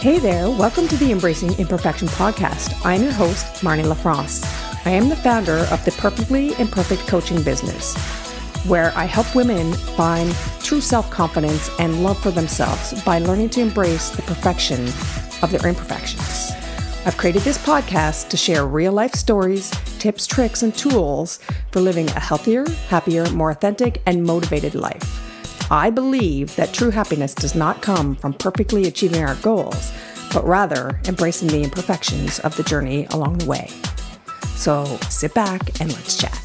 Hey there, welcome to the Embracing Imperfection podcast. I'm your host, Marnie LaFrance. I am the founder of the Perfectly Imperfect Coaching Business, where I help women find true self confidence and love for themselves by learning to embrace the perfection of their imperfections. I've created this podcast to share real life stories, tips, tricks, and tools for living a healthier, happier, more authentic, and motivated life. I believe that true happiness does not come from perfectly achieving our goals, but rather embracing the imperfections of the journey along the way. So sit back and let's chat.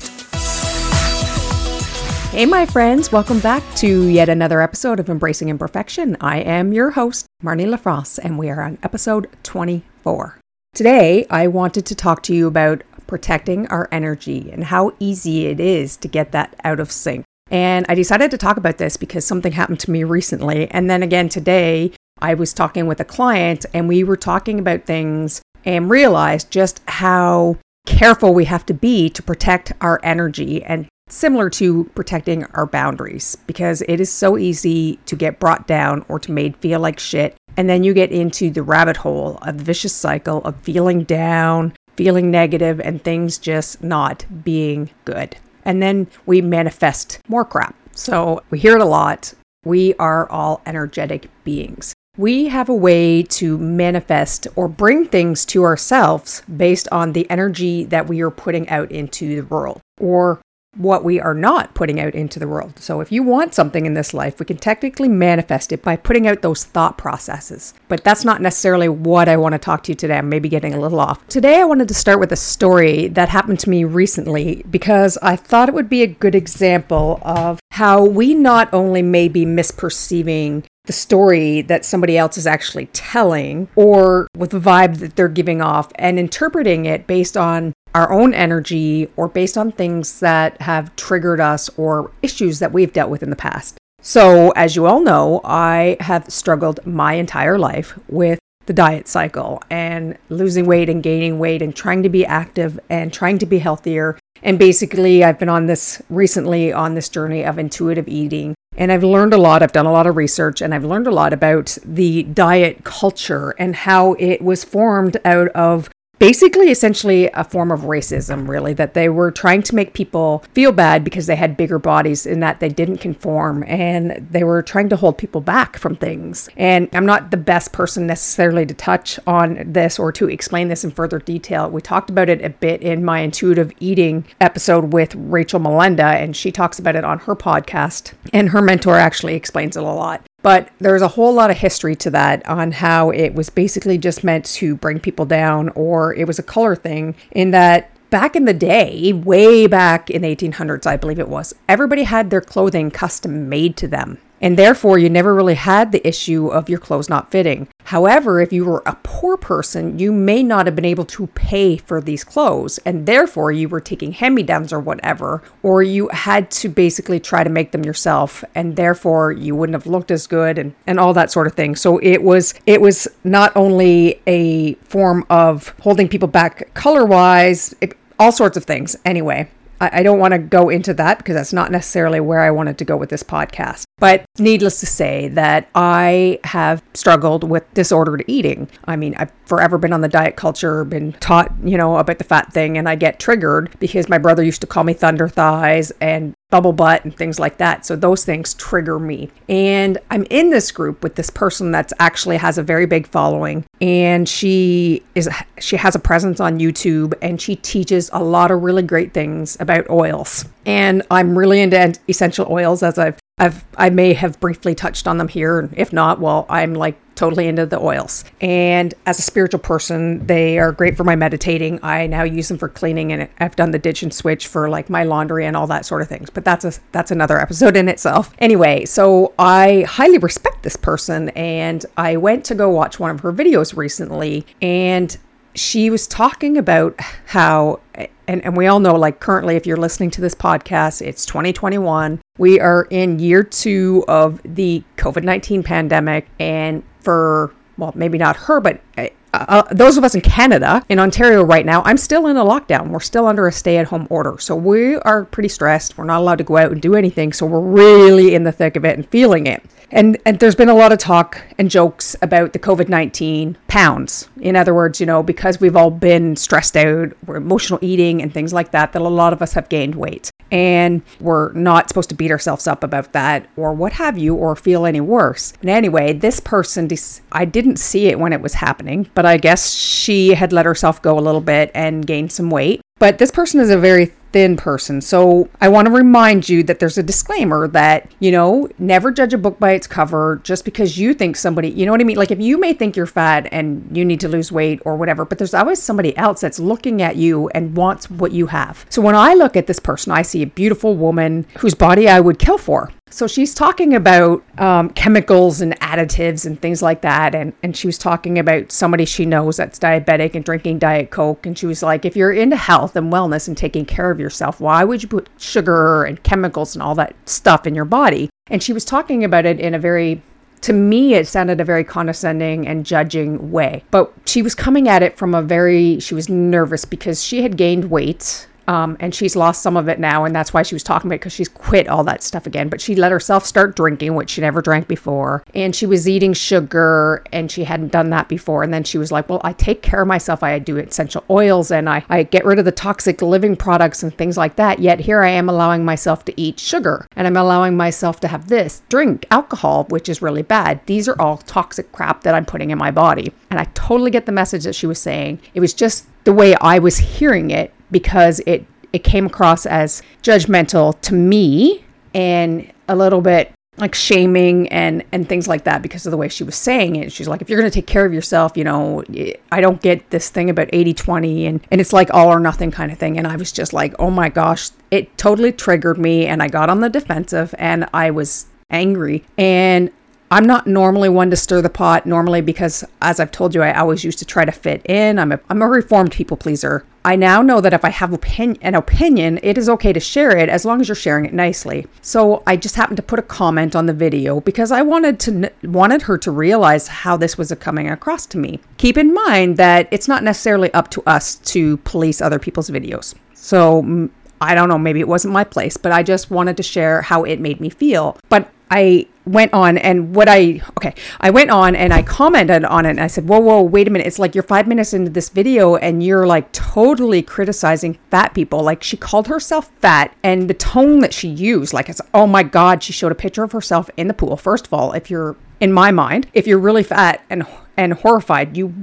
Hey, my friends, welcome back to yet another episode of Embracing Imperfection. I am your host, Marnie LaFrance, and we are on episode 24. Today, I wanted to talk to you about protecting our energy and how easy it is to get that out of sync. And I decided to talk about this because something happened to me recently. And then again today, I was talking with a client and we were talking about things and realized just how careful we have to be to protect our energy and similar to protecting our boundaries because it is so easy to get brought down or to made feel like shit. And then you get into the rabbit hole of the vicious cycle of feeling down, feeling negative, and things just not being good and then we manifest more crap. So we hear it a lot. We are all energetic beings. We have a way to manifest or bring things to ourselves based on the energy that we are putting out into the world or what we are not putting out into the world. So, if you want something in this life, we can technically manifest it by putting out those thought processes. But that's not necessarily what I want to talk to you today. I'm maybe getting a little off. Today, I wanted to start with a story that happened to me recently because I thought it would be a good example of how we not only may be misperceiving the story that somebody else is actually telling or with the vibe that they're giving off and interpreting it based on our own energy or based on things that have triggered us or issues that we've dealt with in the past. So, as you all know, I have struggled my entire life with the diet cycle and losing weight and gaining weight and trying to be active and trying to be healthier. And basically, I've been on this recently on this journey of intuitive eating. And I've learned a lot. I've done a lot of research and I've learned a lot about the diet culture and how it was formed out of basically essentially a form of racism really that they were trying to make people feel bad because they had bigger bodies in that they didn't conform and they were trying to hold people back from things. And i'm not the best person necessarily to touch on this or to explain this in further detail. We talked about it a bit in my intuitive eating episode with rachel melinda and she talks about it on her podcast and her mentor actually explains it a lot but there's a whole lot of history to that on how it was basically just meant to bring people down, or it was a color thing, in that back in the day, way back in the 1800s, I believe it was, everybody had their clothing custom made to them. And therefore, you never really had the issue of your clothes not fitting. However, if you were a poor person, you may not have been able to pay for these clothes, and therefore you were taking hand me downs or whatever, or you had to basically try to make them yourself, and therefore you wouldn't have looked as good and, and all that sort of thing. So it was it was not only a form of holding people back color wise, all sorts of things. Anyway, I, don't want to go into that because that's not necessarily where I wanted to go with this podcast. But needless to say, that I have struggled with disordered eating. I mean, I've forever been on the diet culture, been taught, you know, about the fat thing, and I get triggered because my brother used to call me thunder thighs and bubble butt and things like that. So those things trigger me. And I'm in this group with this person that's actually has a very big following and she is she has a presence on YouTube and she teaches a lot of really great things about oils. And I'm really into essential oils as I've I've I may have briefly touched on them here. If not, well, I'm like totally into the oils. And as a spiritual person, they are great for my meditating. I now use them for cleaning and I've done the ditch and switch for like my laundry and all that sort of things. But that's a that's another episode in itself. Anyway, so I highly respect this person and I went to go watch one of her videos recently and she was talking about how and, and we all know like currently if you're listening to this podcast it's 2021 we are in year two of the covid-19 pandemic and for well maybe not her but uh, uh, those of us in Canada, in Ontario right now, I'm still in a lockdown. We're still under a stay at home order. So we are pretty stressed. We're not allowed to go out and do anything. So we're really in the thick of it and feeling it. And and there's been a lot of talk and jokes about the COVID-19 pounds. In other words, you know, because we've all been stressed out, we're emotional eating and things like that that a lot of us have gained weight. And we're not supposed to beat ourselves up about that or what have you or feel any worse. And anyway, this person I didn't see it when it was happening, but I guess she had let herself go a little bit and gained some weight. But this person is a very thin person. So I want to remind you that there's a disclaimer that, you know, never judge a book by its cover just because you think somebody, you know what I mean? Like if you may think you're fat and you need to lose weight or whatever, but there's always somebody else that's looking at you and wants what you have. So when I look at this person, I see a beautiful woman whose body I would kill for. So she's talking about um, chemicals and additives and things like that. And, and she was talking about somebody she knows that's diabetic and drinking Diet Coke. And she was like, if you're into health and wellness and taking care of yourself, why would you put sugar and chemicals and all that stuff in your body? And she was talking about it in a very to me it sounded a very condescending and judging way but she was coming at it from a very she was nervous because she had gained weight um, and she's lost some of it now, and that's why she was talking about because she's quit all that stuff again. But she let herself start drinking, which she never drank before, and she was eating sugar, and she hadn't done that before. And then she was like, "Well, I take care of myself. I do essential oils, and I I get rid of the toxic living products and things like that. Yet here I am allowing myself to eat sugar, and I'm allowing myself to have this drink alcohol, which is really bad. These are all toxic crap that I'm putting in my body." And I totally get the message that she was saying. It was just the way I was hearing it because it it came across as judgmental to me and a little bit like shaming and and things like that because of the way she was saying it she's like if you're going to take care of yourself you know i don't get this thing about 80 20 and and it's like all or nothing kind of thing and i was just like oh my gosh it totally triggered me and i got on the defensive and i was angry and I'm not normally one to stir the pot normally because as I've told you I always used to try to fit in. I'm a I'm a reformed people pleaser. I now know that if I have an opinion, it is okay to share it as long as you're sharing it nicely. So I just happened to put a comment on the video because I wanted to wanted her to realize how this was coming across to me. Keep in mind that it's not necessarily up to us to police other people's videos. So I don't know, maybe it wasn't my place, but I just wanted to share how it made me feel. But I went on and what I okay, I went on and I commented on it and I said, Whoa, whoa, wait a minute. It's like you're five minutes into this video and you're like totally criticizing fat people. Like she called herself fat and the tone that she used, like it's oh my God, she showed a picture of herself in the pool. First of all, if you're in my mind, if you're really fat and and horrified, you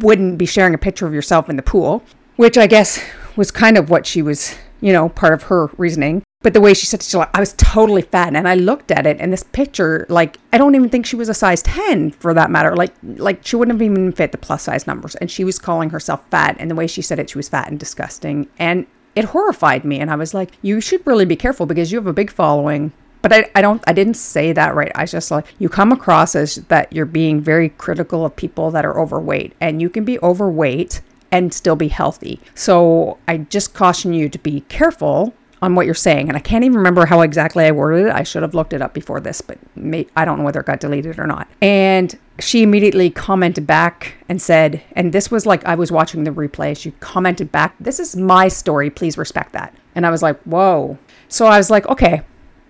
wouldn't be sharing a picture of yourself in the pool, which I guess was kind of what she was, you know, part of her reasoning. But the way she said it, she like, I was totally fat. And I looked at it and this picture, like, I don't even think she was a size 10 for that matter. Like, like she wouldn't have even fit the plus size numbers. And she was calling herself fat. And the way she said it, she was fat and disgusting. And it horrified me. And I was like, you should really be careful because you have a big following. But I, I don't I didn't say that right. I was just like you come across as that you're being very critical of people that are overweight. And you can be overweight and still be healthy. So I just caution you to be careful on what you're saying. And I can't even remember how exactly I worded it. I should have looked it up before this, but may, I don't know whether it got deleted or not. And she immediately commented back and said, and this was like I was watching the replay. She commented back, This is my story. Please respect that. And I was like, Whoa. So I was like, Okay,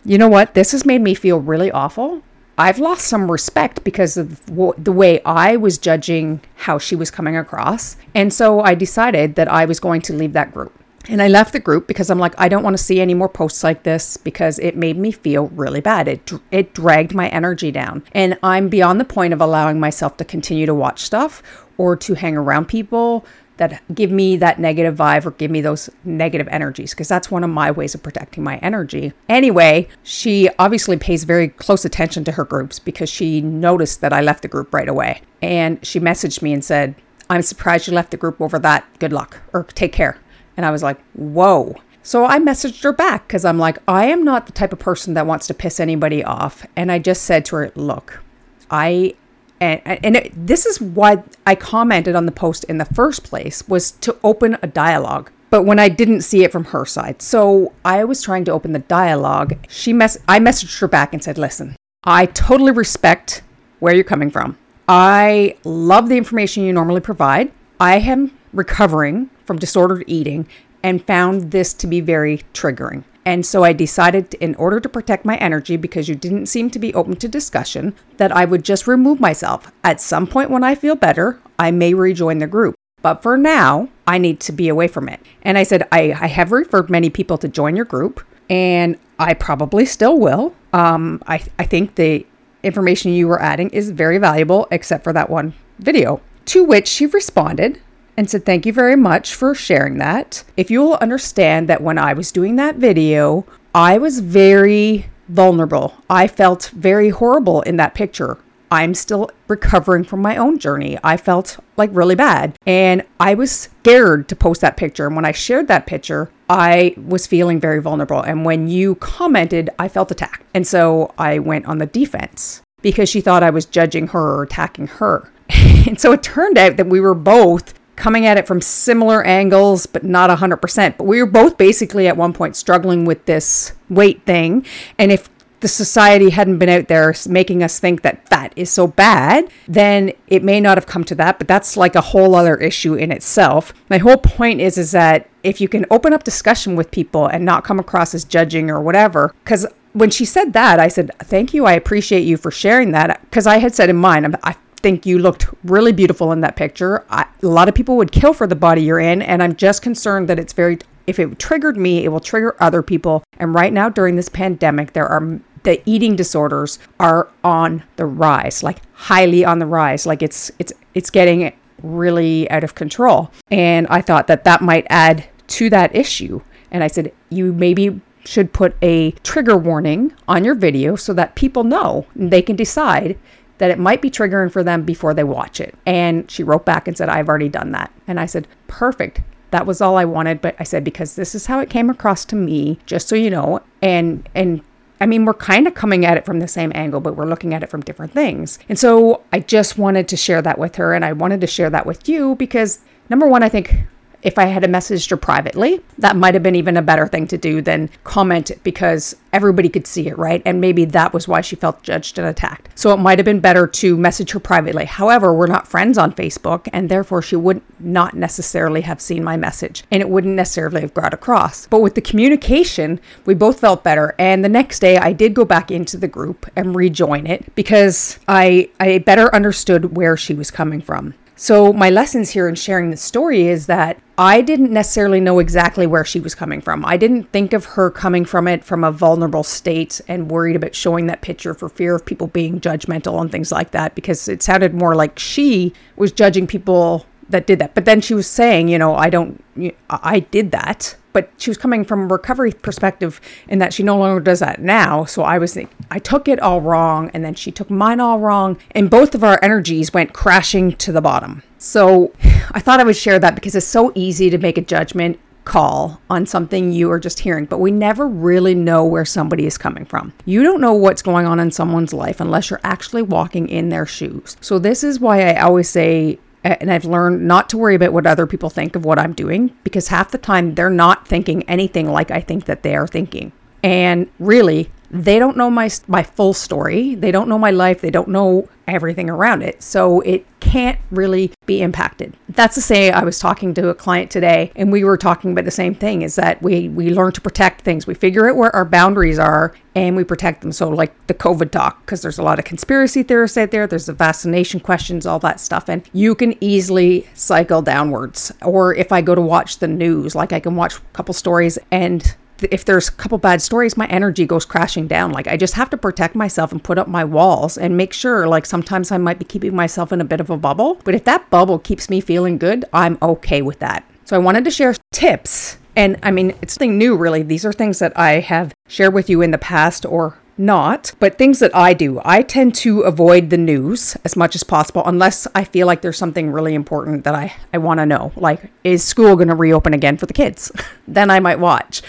you know what? This has made me feel really awful. I've lost some respect because of the way I was judging how she was coming across. And so I decided that I was going to leave that group. And I left the group because I'm like, I don't want to see any more posts like this because it made me feel really bad. It it dragged my energy down, and I'm beyond the point of allowing myself to continue to watch stuff or to hang around people that give me that negative vibe or give me those negative energies because that's one of my ways of protecting my energy. Anyway, she obviously pays very close attention to her groups because she noticed that I left the group right away. And she messaged me and said, I'm surprised you left the group over that. Good luck or take care. And I was like, whoa. So I messaged her back because I'm like, I am not the type of person that wants to piss anybody off. And I just said to her, look, I and, and it, this is why I commented on the post in the first place was to open a dialogue. But when I didn't see it from her side, so I was trying to open the dialogue. She mess I messaged her back and said, "Listen, I totally respect where you're coming from. I love the information you normally provide. I am recovering from disordered eating and found this to be very triggering. And so I decided, in order to protect my energy, because you didn't seem to be open to discussion, that I would just remove myself. At some point when I feel better, I may rejoin the group. But for now, I need to be away from it. And I said, I, I have referred many people to join your group, and I probably still will. Um, I, I think the information you were adding is very valuable, except for that one video. To which she responded and said, Thank you very much for sharing that. If you'll understand that when I was doing that video, I was very vulnerable. I felt very horrible in that picture. I'm still recovering from my own journey. I felt like really bad. And I was scared to post that picture. And when I shared that picture, I was feeling very vulnerable. And when you commented, I felt attacked. And so I went on the defense because she thought I was judging her or attacking her. and so it turned out that we were both coming at it from similar angles, but not 100%. But we were both basically at one point struggling with this weight thing. And if the society hadn't been out there making us think that fat is so bad, then it may not have come to that, but that's like a whole other issue in itself. My whole point is is that if you can open up discussion with people and not come across as judging or whatever, cuz when she said that, I said, "Thank you. I appreciate you for sharing that." Cuz I had said in mine, I think you looked really beautiful in that picture. I, a lot of people would kill for the body you're in, and I'm just concerned that it's very if it triggered me, it will trigger other people. And right now, during this pandemic, there are the eating disorders are on the rise, like highly on the rise. Like it's it's it's getting really out of control. And I thought that that might add to that issue. And I said, you maybe should put a trigger warning on your video so that people know they can decide that it might be triggering for them before they watch it. And she wrote back and said, I've already done that. And I said, perfect. That was all I wanted. But I said, because this is how it came across to me, just so you know. And, and, I mean, we're kind of coming at it from the same angle, but we're looking at it from different things. And so I just wanted to share that with her and I wanted to share that with you because number one, I think if I had messaged her privately, that might have been even a better thing to do than comment because everybody could see it, right? And maybe that was why she felt judged and attacked. So it might have been better to message her privately. However, we're not friends on Facebook, and therefore she would not necessarily have seen my message and it wouldn't necessarily have got across. But with the communication, we both felt better. And the next day, I did go back into the group and rejoin it because I, I better understood where she was coming from. So, my lessons here in sharing the story is that I didn't necessarily know exactly where she was coming from. I didn't think of her coming from it from a vulnerable state and worried about showing that picture for fear of people being judgmental and things like that, because it sounded more like she was judging people that did that. But then she was saying, you know, I don't, I did that but she was coming from a recovery perspective in that she no longer does that now. So I was I took it all wrong, and then she took mine all wrong, and both of our energies went crashing to the bottom. So I thought I would share that because it's so easy to make a judgment call on something you are just hearing, but we never really know where somebody is coming from. You don't know what's going on in someone's life unless you're actually walking in their shoes. So, this is why I always say and I've learned not to worry about what other people think of what I'm doing because half the time they're not thinking anything like I think that they are thinking. And really, they don't know my my full story. They don't know my life. They don't know everything around it. So it can't really be impacted. That's to say I was talking to a client today and we were talking about the same thing is that we we learn to protect things. We figure out where our boundaries are and we protect them. So like the COVID talk because there's a lot of conspiracy theorists out there, there's the vaccination questions, all that stuff and you can easily cycle downwards. Or if I go to watch the news, like I can watch a couple stories and if there's a couple bad stories, my energy goes crashing down. Like I just have to protect myself and put up my walls and make sure, like sometimes I might be keeping myself in a bit of a bubble, but if that bubble keeps me feeling good, I'm okay with that. So I wanted to share tips. And I mean, it's nothing new really. These are things that I have shared with you in the past or not, but things that I do. I tend to avoid the news as much as possible unless I feel like there's something really important that I, I want to know. Like, is school going to reopen again for the kids? then I might watch.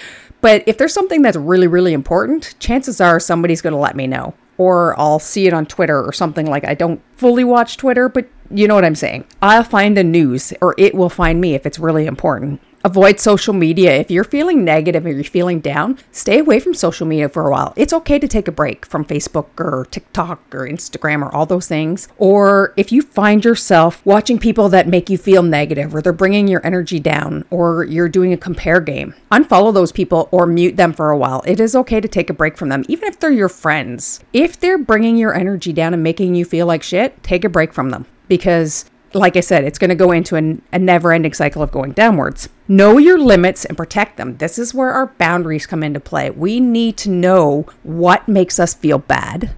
But if there's something that's really, really important, chances are somebody's going to let me know. Or I'll see it on Twitter or something like I don't fully watch Twitter, but you know what I'm saying. I'll find the news or it will find me if it's really important. Avoid social media. If you're feeling negative or you're feeling down, stay away from social media for a while. It's okay to take a break from Facebook or TikTok or Instagram or all those things. Or if you find yourself watching people that make you feel negative or they're bringing your energy down or you're doing a compare game, unfollow those people or mute them for a while. It is okay to take a break from them, even if they're your friends. If they're bringing your energy down and making you feel like shit, take a break from them because like I said, it's going to go into an, a never ending cycle of going downwards. Know your limits and protect them. This is where our boundaries come into play. We need to know what makes us feel bad,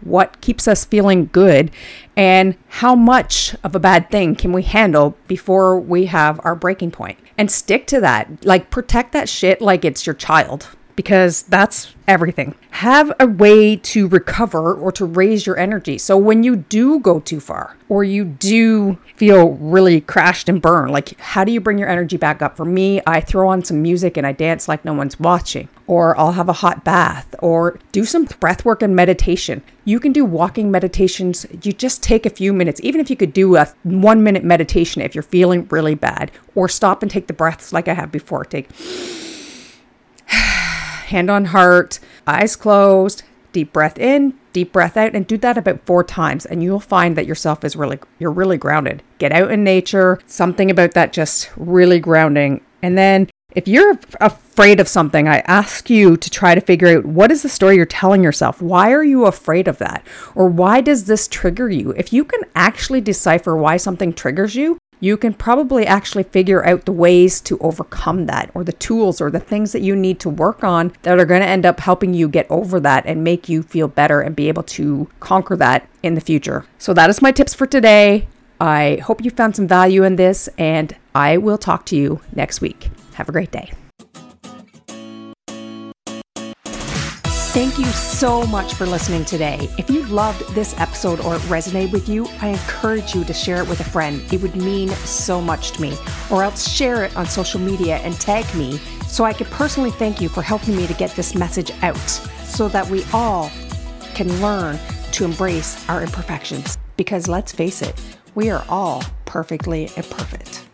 what keeps us feeling good, and how much of a bad thing can we handle before we have our breaking point. And stick to that. Like, protect that shit like it's your child because that's everything. Have a way to recover or to raise your energy. So when you do go too far or you do feel really crashed and burned, like how do you bring your energy back up? For me, I throw on some music and I dance like no one's watching, or I'll have a hot bath, or do some breath work and meditation. You can do walking meditations. You just take a few minutes, even if you could do a one minute meditation if you're feeling really bad, or stop and take the breaths like I have before. Take hand on heart, eyes closed, deep breath in, deep breath out and do that about 4 times and you'll find that yourself is really you're really grounded. Get out in nature, something about that just really grounding. And then if you're afraid of something, I ask you to try to figure out what is the story you're telling yourself? Why are you afraid of that? Or why does this trigger you? If you can actually decipher why something triggers you, you can probably actually figure out the ways to overcome that or the tools or the things that you need to work on that are going to end up helping you get over that and make you feel better and be able to conquer that in the future. So, that is my tips for today. I hope you found some value in this, and I will talk to you next week. Have a great day. Thank you so much for listening today. If you loved this episode or it resonated with you, I encourage you to share it with a friend. It would mean so much to me. Or else share it on social media and tag me so I could personally thank you for helping me to get this message out so that we all can learn to embrace our imperfections. Because let's face it, we are all perfectly imperfect.